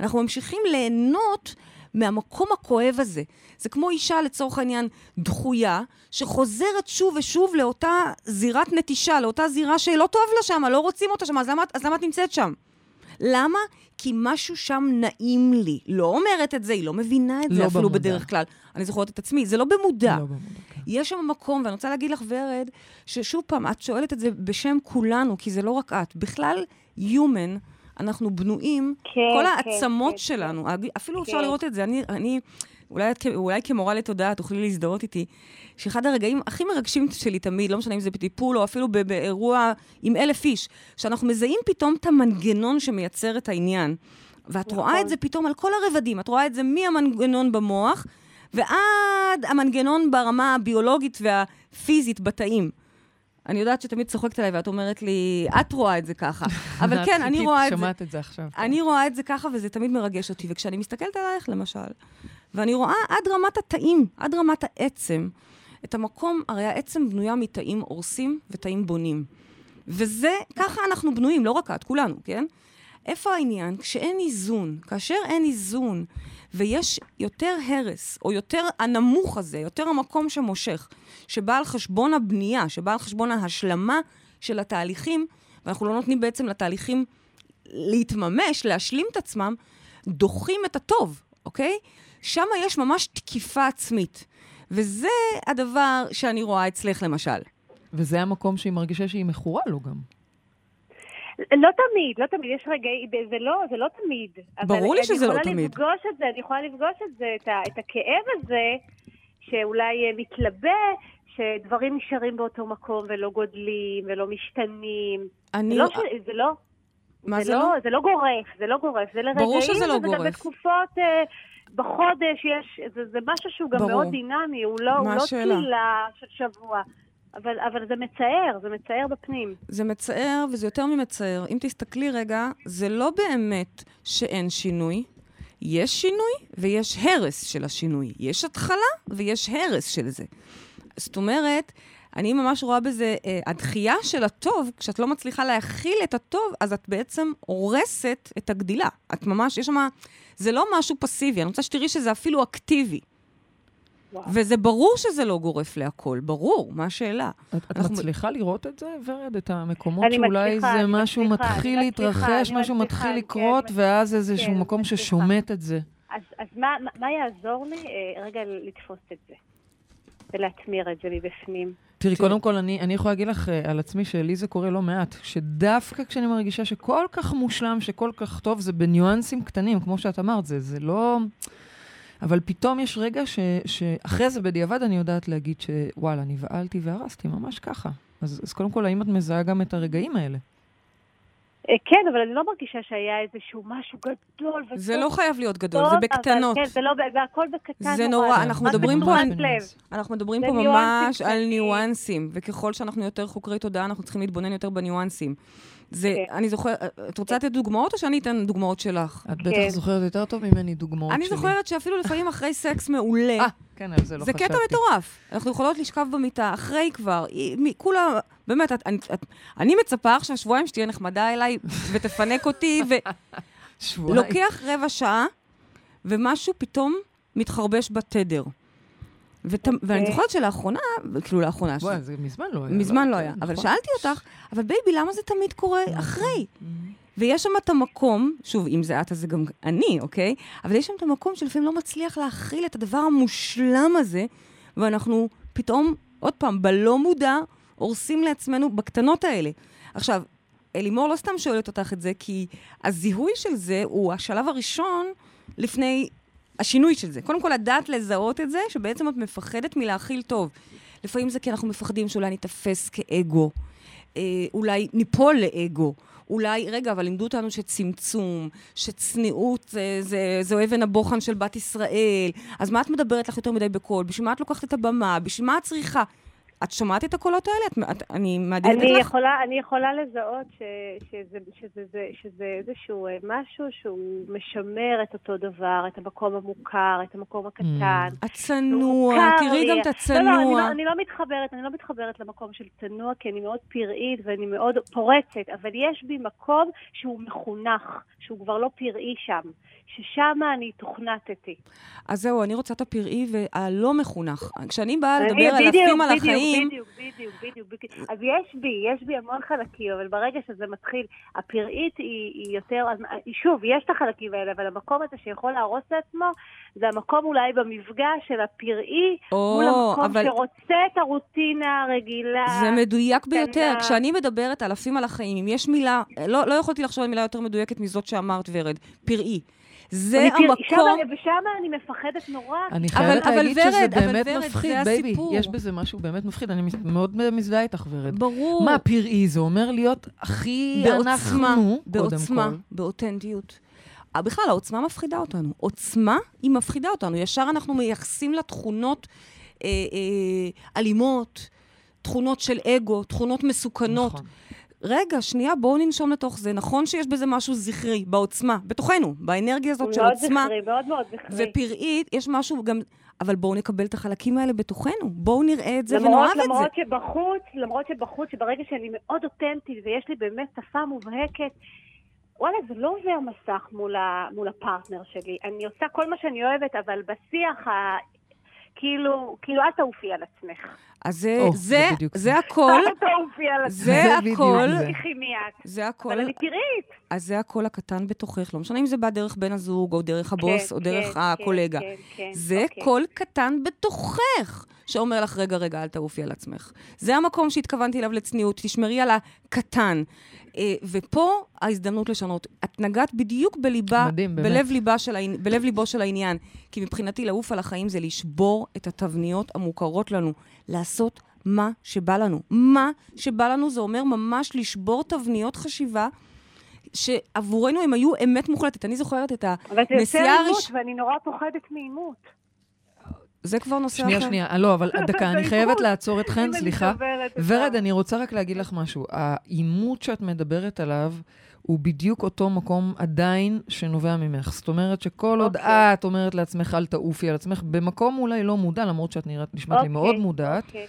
אנחנו ממשיכים ליהנות מהמקום הכואב הזה. זה כמו אישה, לצורך העניין, דחויה, שחוזרת שוב ושוב לאותה זירת נטישה, לאותה זירה שלא טוב לה שם, לא רוצים אותה שם, אז למה, אז למה את נמצאת שם? למה? כי משהו שם נעים לי. לא אומרת את זה, היא לא מבינה את לא זה אפילו במודע. בדרך כלל. אני זוכרת את עצמי, זה לא במודע. לא במודע כן. יש שם מקום, ואני רוצה להגיד לך, ורד, ששוב פעם, את שואלת את זה בשם כולנו, כי זה לא רק את. בכלל, Human, אנחנו בנויים, כן, כל כן, העצמות כן, שלנו, כן. אפילו כן. אפשר לראות את זה. אני, אני אולי, אולי כמורה לתודעה תוכלי להזדהות איתי, שאחד הרגעים הכי מרגשים שלי תמיד, לא משנה אם זה בטיפול או אפילו באירוע עם אלף איש, שאנחנו מזהים פתאום את המנגנון שמייצר את העניין. ואת נכון. רואה את זה פתאום על כל הרבדים, את רואה את זה מהמנגנון במוח ועד המנגנון ברמה הביולוגית והפיזית בתאים. אני יודעת שתמיד צוחקת עליי ואת אומרת לי, את רואה את זה ככה. אבל כן, אני רואה את זה. שמעת את זה עכשיו. אני רואה את זה ככה, וזה תמיד מרגש אותי. וכשאני מסתכלת עלייך, למשל, ואני רואה עד רמת התאים, עד רמת העצם, את המקום, הרי העצם בנויה מתאים הורסים ותאים בונים. וזה, ככה אנחנו בנויים, לא רק את, כולנו, כן? איפה העניין? כשאין איזון, כאשר אין איזון ויש יותר הרס, או יותר הנמוך הזה, יותר המקום שמושך, שבא על חשבון הבנייה, שבא על חשבון ההשלמה של התהליכים, ואנחנו לא נותנים בעצם לתהליכים להתממש, להשלים את עצמם, דוחים את הטוב, אוקיי? שם יש ממש תקיפה עצמית. וזה הדבר שאני רואה אצלך, למשל. וזה המקום שהיא מרגישה שהיא מכורה לו גם. לא תמיד, לא תמיד, יש רגעים, זה לא, זה לא תמיד. ברור לי שזה לא תמיד. אני יכולה לפגוש את זה, אני יכולה לפגוש את זה, את, ה, את הכאב הזה, שאולי מתלווה, שדברים נשארים באותו מקום ולא גודלים ולא משתנים. אני... זה לא... זה לא מה זה, זה לא? לא? זה לא גורף, זה לא גורף, זה לרגעים, ברור שזה לא גורף. גם בתקופות, אה, בחודש יש, זה, זה משהו שהוא גם ברור. מאוד דינמי, הוא לא, הוא לא צלילה של שבוע. אבל, אבל זה מצער, זה מצער בפנים. זה מצער, וזה יותר ממצער. אם תסתכלי רגע, זה לא באמת שאין שינוי. יש שינוי ויש הרס של השינוי. יש התחלה ויש הרס של זה. זאת אומרת, אני ממש רואה בזה, אה, הדחייה של הטוב, כשאת לא מצליחה להכיל את הטוב, אז את בעצם הורסת את הגדילה. את ממש, יש שם, זה לא משהו פסיבי, אני רוצה שתראי שזה אפילו אקטיבי. וזה ברור שזה לא גורף להכל, ברור, מה השאלה? את, את אנחנו... מצליחה לראות את זה, ורד? את המקומות שאולי מצליחה, זה משהו מצליחה, מתחיל להתרחש, משהו מצליחה, מתחיל כן, לקרות, כן, ואז איזשהו כן, מקום מצליחה. ששומט את זה. אז, אז מה, מה יעזור לי? אה, רגע לתפוס את זה, ולהטמיר את זה מבפנים. תראי, קודם כל, אני, אני יכולה להגיד לך uh, על עצמי שלי זה קורה לא מעט, שדווקא כשאני מרגישה שכל כך מושלם, שכל כך טוב, זה בניואנסים קטנים, כמו שאת אמרת, זה, זה לא... אבל פתאום יש רגע ש, שאחרי זה, בדיעבד, אני יודעת להגיד שוואלה, נבהלתי והרסתי, ממש ככה. אז, אז קודם כל, האם את מזהה גם את הרגעים האלה? אה, כן, אבל אני לא מרגישה שהיה איזשהו משהו גדול. זה לא חייב להיות גדול, זה בקטנות. כן, זה לא, זה הכל בקטן. זה נורא, אנחנו מדברים פה, אנחנו מדברים פה ממש על ניואנסים, וככל שאנחנו יותר חוקרי תודעה, אנחנו צריכים להתבונן יותר בניואנסים. זה, okay. כן. אני זוכרת, את רוצה לתת דוגמאות או שאני אתן דוגמאות שלך? את בטח okay. כן. זוכרת יותר טוב ממני דוגמאות אני שלי. אני זוכרת שאפילו לפעמים אחרי סקס מעולה, אה, כן, על זה לא זה חשבתי. זה קטע מטורף. אנחנו יכולות לשכב במיטה אחרי כבר, כולה, באמת, את, את, את, אני מצפה עכשיו שבועיים שתהיה נחמדה אליי ותפנק אותי, שבועיים. לוקח רבע שעה, ומשהו פתאום מתחרבש בתדר. ות... Okay. ואני אוקיי. זוכרת שלאחרונה, כאילו לאחרונה... וואי, זה מזמן לא היה. מזמן לא היה. נכון. אבל שאלתי אותך, אבל baby, למה זה תמיד קורה נכון. אחרי? Mm-hmm. ויש שם את המקום, שוב, אם זה את, אז זה גם אני, אוקיי? אבל יש שם את המקום שלפעמים לא מצליח להכיל את הדבר המושלם הזה, ואנחנו פתאום, עוד פעם, בלא מודע, הורסים לעצמנו בקטנות האלה. עכשיו, אלימור לא סתם שואלת אותך את זה, כי הזיהוי של זה הוא השלב הראשון לפני השינוי של זה. קודם כל, לדעת לזהות את זה, שבעצם את מפחדת מלהכיל טוב. לפעמים זה כי אנחנו מפחדים שאולי ניתפס כאגו, אה, אולי ניפול לאגו. אולי, רגע, אבל לימדו אותנו שצמצום, שצניעות זה, זה, זה אבן הבוחן של בת ישראל, אז מה את מדברת לך יותר מדי בקול? בשביל מה את לוקחת את הבמה? בשביל מה את צריכה? את שומעת את הקולות האלה? את, את, אני מעדיפת לך? יכולה, אני יכולה לזהות ש, שזה, שזה, שזה, שזה איזשהו אה, משהו שהוא משמר את אותו דבר, את המקום המוכר, את המקום הקטן. Mm. הצנוע, תראי גם את הצנוע. לא, לא, אני לא, אני לא מתחברת, אני לא מתחברת למקום של צנוע, כי אני מאוד פראית ואני מאוד פורצת, אבל יש בי מקום שהוא מחונך, שהוא כבר לא פראי שם. ששם אני תוכנתתי. אז זהו, אני רוצה את הפראי והלא מחונך. כשאני באה לדבר על עפים על החיים... בדיוק, בדיוק, בדיוק, בדיוק. אז יש בי, יש בי המון חלקים, אבל ברגע שזה מתחיל, הפראית היא, היא יותר... שוב, יש את החלקים האלה, אבל המקום הזה שיכול להרוס לעצמו, זה המקום אולי במפגש של הפראי, או, מול המקום אבל... שרוצה את הרוטינה הרגילה. זה מדויק קטנה. ביותר. כשאני מדברת על עפים על החיים, אם יש מילה, לא, לא יכולתי לחשוב על מילה יותר מדויקת מזאת שאמרת, ורד, פראי. זה המקום... שם, ושם אני מפחדת נורא. אני חייבת אבל, להגיד אבל שזה ורד, באמת ורד, מפחיד, baby. יש בזה משהו באמת מפחיד. אני מאוד מזדהה איתך, ורד. ברור. מה, פראי זה אומר להיות הכי בעוצמה, אנחנו, בעוצמה, קודם כל. באותנטיות. אה, בכלל, העוצמה מפחידה אותנו. עוצמה היא מפחידה אותנו. ישר אנחנו מייחסים לה תכונות אה, אה, אלימות, תכונות של אגו, תכונות מסוכנות. נכון. רגע, שנייה, בואו ננשום לתוך זה. נכון שיש בזה משהו זכרי, בעוצמה, בתוכנו, באנרגיה הזאת של עוצמה. מאוד זכרי, מאוד מאוד זכרי. ופראית, יש משהו גם... אבל בואו נקבל את החלקים האלה בתוכנו. בואו נראה את זה למרות, ונאהב למרות את זה. שבחוץ, למרות שבחוץ, שברגע שאני מאוד אותנטית ויש לי באמת שפה מובהקת, וואלה, זה לא עובר מסך מול, ה, מול הפרטנר שלי. אני עושה כל מה שאני אוהבת, אבל בשיח. כאילו, כאילו אל תעופי על עצמך. אז זה, oh, זה, זה, זה הכל, זה הכל, זה הכל, אבל אני תראית. אז זה הכל הקטן בתוכך, לא משנה אם זה בא דרך בן הזוג, או דרך הבוס, כן, או דרך כן, הקולגה. כן, כן, זה אוקיי. קול קטן בתוכך, שאומר לך, רגע, רגע, אל תעופי על עצמך. זה המקום שהתכוונתי אליו לצניעות, תשמרי על הקטן. אה, ופה ההזדמנות לשנות. את נגעת בדיוק בליבה, מדהים, בלב, ליבה של בלב ליבו של העניין. כי מבחינתי, לעוף על החיים זה לשבור את התבניות המוכרות לנו, לעשות מה שבא לנו. מה שבא לנו זה אומר ממש לשבור תבניות חשיבה. שעבורנו הם היו אמת מוחלטת. אני זוכרת את הנסיעה הראשונה... אבל זה יותר עימות, ואני נורא פוחדת מעימות. זה כבר נושא שנייה, אחר. שנייה, שנייה, לא, אבל דקה, אני חייבת לעצור אתכן, סליחה. ורד, אני רוצה רק להגיד לך משהו. העימות שאת מדברת עליו, הוא בדיוק אותו מקום עדיין שנובע ממך. זאת אומרת שכל עוד אוקיי. את אומרת לעצמך, אל תעופי על עצמך, במקום אולי לא מודע, למרות שאת נראית, נשמעת לי מאוד אוקיי, מודעת, אוקיי.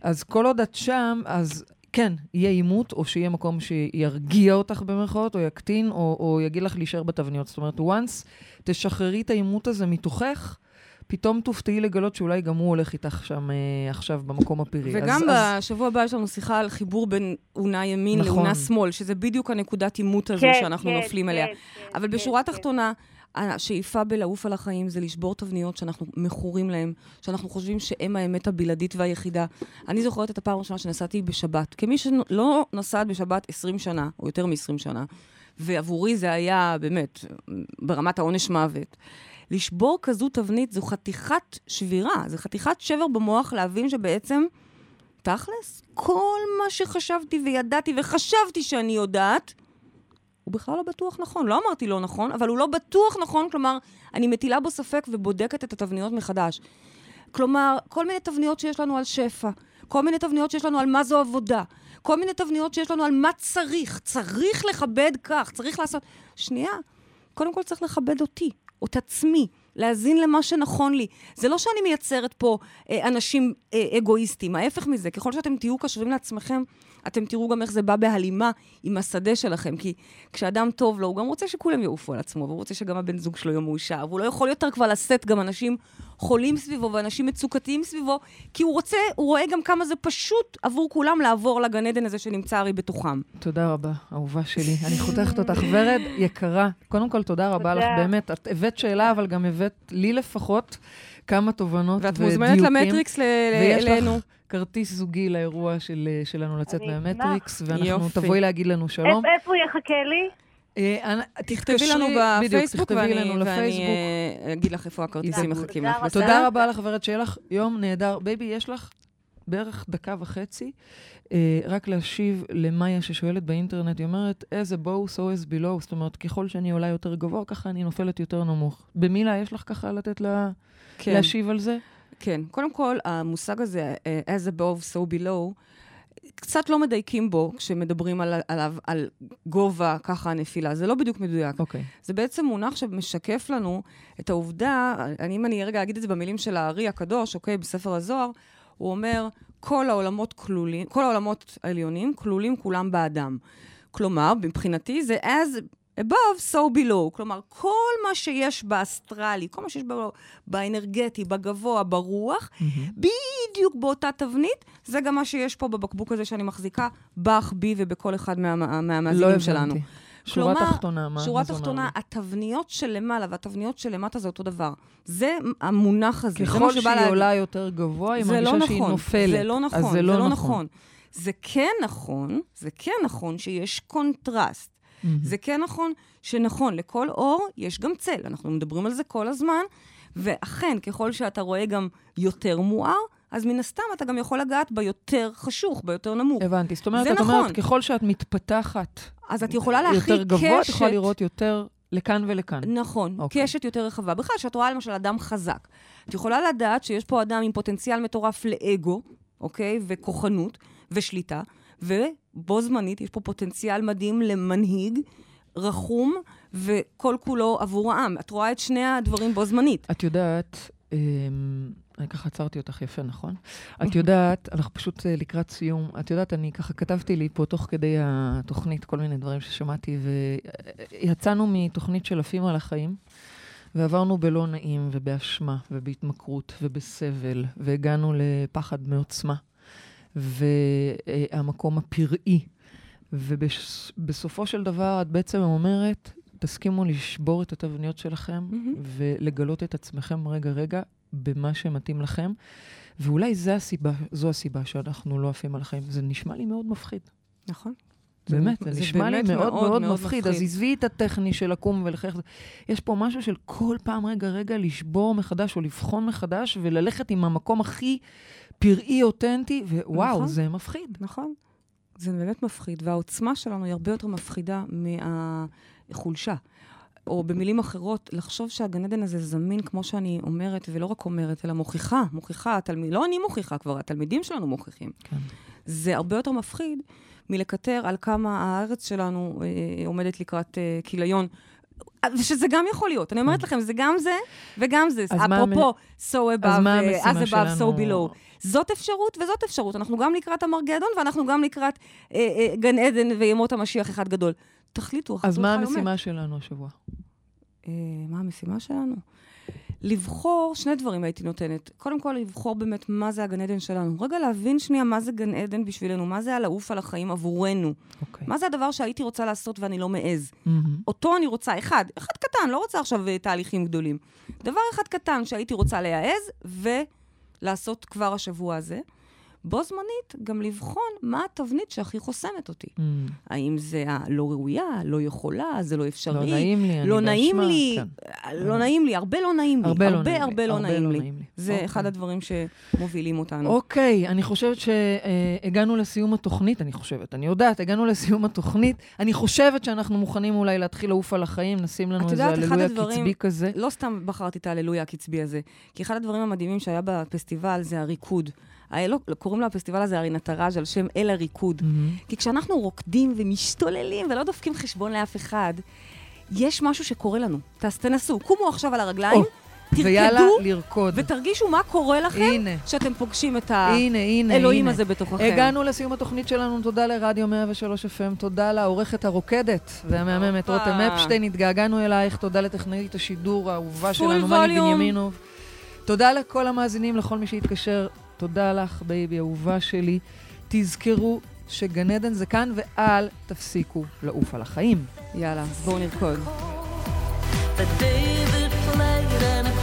אז כל עוד את שם, אז כן, יהיה עימות, או שיהיה מקום שירגיע אותך במרכאות, או יקטין, או, או יגיד לך להישאר בתבניות. זאת אומרת, once תשחררי את העימות הזה מתוכך, פתאום תופתעי לגלות שאולי גם הוא הולך איתך שם אה, עכשיו במקום הפירי. וגם אז, בשבוע הבא יש לנו שיחה על חיבור בין אונה ימין נכון. לאונה שמאל, שזה בדיוק הנקודת עימות הזו כן, שאנחנו כן, נופלים כן, אליה. כן, אבל כן, בשורה כן. התחתונה, השאיפה בלעוף על החיים זה לשבור תבניות שאנחנו מכורים להן, שאנחנו חושבים שהן האמת הבלעדית והיחידה. אני זוכרת את הפעם הראשונה שנסעתי בשבת. כמי שלא נסעת בשבת 20 שנה, או יותר מ-20 שנה, ועבורי זה היה באמת ברמת העונש מוות. לשבור כזו תבנית זו חתיכת שבירה, זו חתיכת שבר במוח להבין שבעצם, תכלס, כל מה שחשבתי וידעתי וחשבתי שאני יודעת, הוא בכלל לא בטוח נכון. לא אמרתי לא נכון, אבל הוא לא בטוח נכון, כלומר, אני מטילה בו ספק ובודקת את התבניות מחדש. כלומר, כל מיני תבניות שיש לנו על שפע, כל מיני תבניות שיש לנו על מה זו עבודה, כל מיני תבניות שיש לנו על מה צריך. צריך לכבד כך, צריך לעשות... שנייה, קודם כל צריך לכבד אותי, את עצמי, להאזין למה שנכון לי. זה לא שאני מייצרת פה אה, אנשים אה, אגואיסטים, ההפך מזה, ככל שאתם תהיו קשורים לעצמכם, אתם תראו גם איך זה בא בהלימה עם השדה שלכם. כי כשאדם טוב לו, הוא גם רוצה שכולם יעופו על עצמו, והוא רוצה שגם הבן זוג שלו יהיה מאושר, והוא לא יכול יותר כבר לשאת גם אנשים חולים סביבו ואנשים מצוקתיים סביבו, כי הוא רוצה, הוא רואה גם כמה זה פשוט עבור כולם לעבור לגן עדן הזה שנמצא הרי בתוכם. תודה רבה, אהובה שלי. אני חותכת אותך. ורד, יקרה, קודם כל תודה רבה לך, באמת. את הבאת שאלה, אבל גם הבאת לי לפחות כמה תובנות ודיוקים. ואת מוזמנת למטריקס אלינו. כרטיס זוגי לאירוע של, שלנו לצאת מהמטריקס, ואנחנו, תבואי להגיד לנו שלום. איפה הוא יחכה לי? אה, תכתבי לנו בפייסבוק, ואני אה, אגיד לך איפה הכרטיסים מחכים לך. תודה רבה לך, ורד, שיהיה לך יום נהדר. baby, יש לך בערך דקה וחצי. אה, רק להשיב למאיה ששואלת באינטרנט, היא אומרת, as above, so as below, זאת אומרת, ככל שאני עולה יותר גבוה, ככה אני נופלת יותר נמוך. במילה, יש לך ככה לתת לה... כן. להשיב על זה? כן. קודם כל, המושג הזה, as above, so below, קצת לא מדייקים בו כשמדברים על, עליו, על גובה, ככה הנפילה. זה לא בדיוק מדויק. אוקיי. Okay. זה בעצם מונח שמשקף לנו את העובדה, אני, אם אני רגע אגיד את זה במילים של הארי הקדוש, אוקיי, בספר הזוהר, הוא אומר, כל העולמות כלולים, כל העולמות העליונים כלולים כולם באדם. כלומר, מבחינתי זה as above, so below. כלומר, כל מה שיש באסטרלי, כל מה שיש בא, באנרגטי, בגבוה, ברוח, mm-hmm. בדיוק באותה תבנית, זה גם מה שיש פה בבקבוק הזה שאני מחזיקה, בך, בי ובכל אחד מה, מהמאזינים לא שלנו. הבנתי. שורה כלומר, תחתונה, מה, שורה תחתונה, התבניות של למעלה והתבניות של למטה זה אותו דבר. זה המונח הזה. ככל שהיא להגיד. עולה יותר גבוה, היא מרגישה לא שהיא נכון, נופלת. זה לא נכון, זה לא, זה לא נכון. נכון. זה כן נכון, זה כן נכון שיש קונטרסט Mm-hmm. זה כן נכון שנכון, לכל אור יש גם צל. אנחנו מדברים על זה כל הזמן, ואכן, ככל שאתה רואה גם יותר מואר, אז מן הסתם אתה גם יכול לגעת ביותר חשוך, ביותר נמוך. הבנתי. זאת אומרת, את נכון. אומרת, ככל שאת מתפתחת אז את יכולה להכיל קשת... יותר גבוה, את יכולה לראות יותר לכאן ולכאן. נכון, okay. אוקיי. קשת יותר רחבה. בכלל, כשאת רואה למשל אדם חזק, את יכולה לדעת שיש פה אדם עם פוטנציאל מטורף לאגו, אוקיי? וכוחנות ושליטה, ובו זמנית יש פה פוטנציאל מדהים למנהיג רחום וכל כולו עבור העם. את רואה את שני הדברים בו זמנית. את יודעת, אמ, אני ככה עצרתי אותך יפה, נכון? את יודעת, אנחנו פשוט אה, לקראת סיום, את יודעת, אני ככה כתבתי לי פה תוך כדי התוכנית כל מיני דברים ששמעתי, ויצאנו מתוכנית של עפים על החיים. ועברנו בלא נעים ובאשמה ובהתמכרות ובסבל, והגענו לפחד מעוצמה. והמקום הפראי. ובסופו של דבר את בעצם אומרת, תסכימו לשבור את התבניות שלכם mm-hmm. ולגלות את עצמכם רגע-רגע במה שמתאים לכם. ואולי הסיבה, זו הסיבה שאנחנו לא עפים על החיים. זה נשמע לי מאוד מפחיד. נכון. באמת, זה, זה נשמע לי מאוד מאוד, מאוד מאוד מפחיד. אז עזבי את הטכני של לקום ולחייך. יש פה משהו של כל פעם, רגע, רגע, לשבור מחדש או לבחון מחדש וללכת עם המקום הכי פראי, אותנטי, ווואו, נכון, זה מפחיד. נכון. זה באמת מפחיד, והעוצמה שלנו היא הרבה יותר מפחידה מהחולשה. או במילים אחרות, לחשוב שהגן עדן הזה זמין, כמו שאני אומרת, ולא רק אומרת, אלא מוכיחה, מוכיחה, התלמיד, לא אני מוכיחה כבר, התלמידים שלנו מוכיחים. כן. זה הרבה יותר מפחיד מלקטר על כמה הארץ שלנו אה, עומדת לקראת אה, כיליון. ושזה גם יכול להיות. אני אומרת כן. לכם, זה גם זה וגם זה. אפרופו, so above, as above, so below. זאת אפשרות וזאת אפשרות. אנחנו גם לקראת המרגדון, ואנחנו גם לקראת אה, אה, גן עדן וימות המשיח אחד גדול. תחליטו, אז מה המשימה שלנו השבוע? אה, מה המשימה שלנו? לבחור, שני דברים הייתי נותנת. קודם כל, לבחור באמת מה זה הגן עדן שלנו. רגע להבין שנייה מה זה גן עדן בשבילנו, מה זה הלעוף על החיים עבורנו. Okay. אוקיי. מה זה הדבר שהייתי רוצה לעשות ואני לא מעז. Mm-hmm. אותו אני רוצה, אחד, אחד קטן, לא רוצה עכשיו uh, תהליכים גדולים. דבר אחד קטן שהייתי רוצה להעז ולעשות כבר השבוע הזה. בו זמנית גם לבחון מה התבנית שהכי חוסמת אותי. Mm. האם זה הלא ראויה, לא יכולה, זה לא אפשרי. לא נעים לי, לא אני נעים לי, כן. לא נעים לי, הרבה לא נעים לי. הרבה, הרבה, לא, הרבה לא, נעים, לי. לי. זה אוקיי. אחד הדברים שמובילים אותנו. אוקיי, אני חושבת שהגענו לסיום התוכנית, אני חושבת, אני יודעת, הגענו לסיום התוכנית. אני חושבת שאנחנו מוכנים אולי להתחיל לעוף על החיים, נשים לנו איזה הללויה קצבי כזה. לא סתם בחרתי את ההללויה הקצבי הזה, כי אחד הדברים המדהימים שהיה בפסטיבל זה הריקוד. לא, קוראים לו הפסטיבל הזה הרי נטראז' על שם אל הריקוד. Mm-hmm. כי כשאנחנו רוקדים ומשתוללים ולא דופקים חשבון לאף אחד, יש משהו שקורה לנו. אז תנסו, קומו עכשיו על הרגליים. Oh. תרקדו, ויאללה, לרקוד. ותרגישו מה קורה לכם הנה. שאתם פוגשים את האלוהים הזה בתוככם. הגענו לסיום התוכנית שלנו, תודה לרדיו 103 FM, תודה לעורכת הרוקדת והמהממת רותם אפשטיין, התגעגענו אלייך, תודה לטכנאית השידור האהובה שלנו, מלי בנימינוב. תודה לכל המאזינים, לכל מי שהתקשר. תודה לך, בייבי, אהובה שלי. תזכרו שגן עדן זה כאן, ואל תפסיקו לעוף על החיים. יאללה, בואו נרקוד. That David played and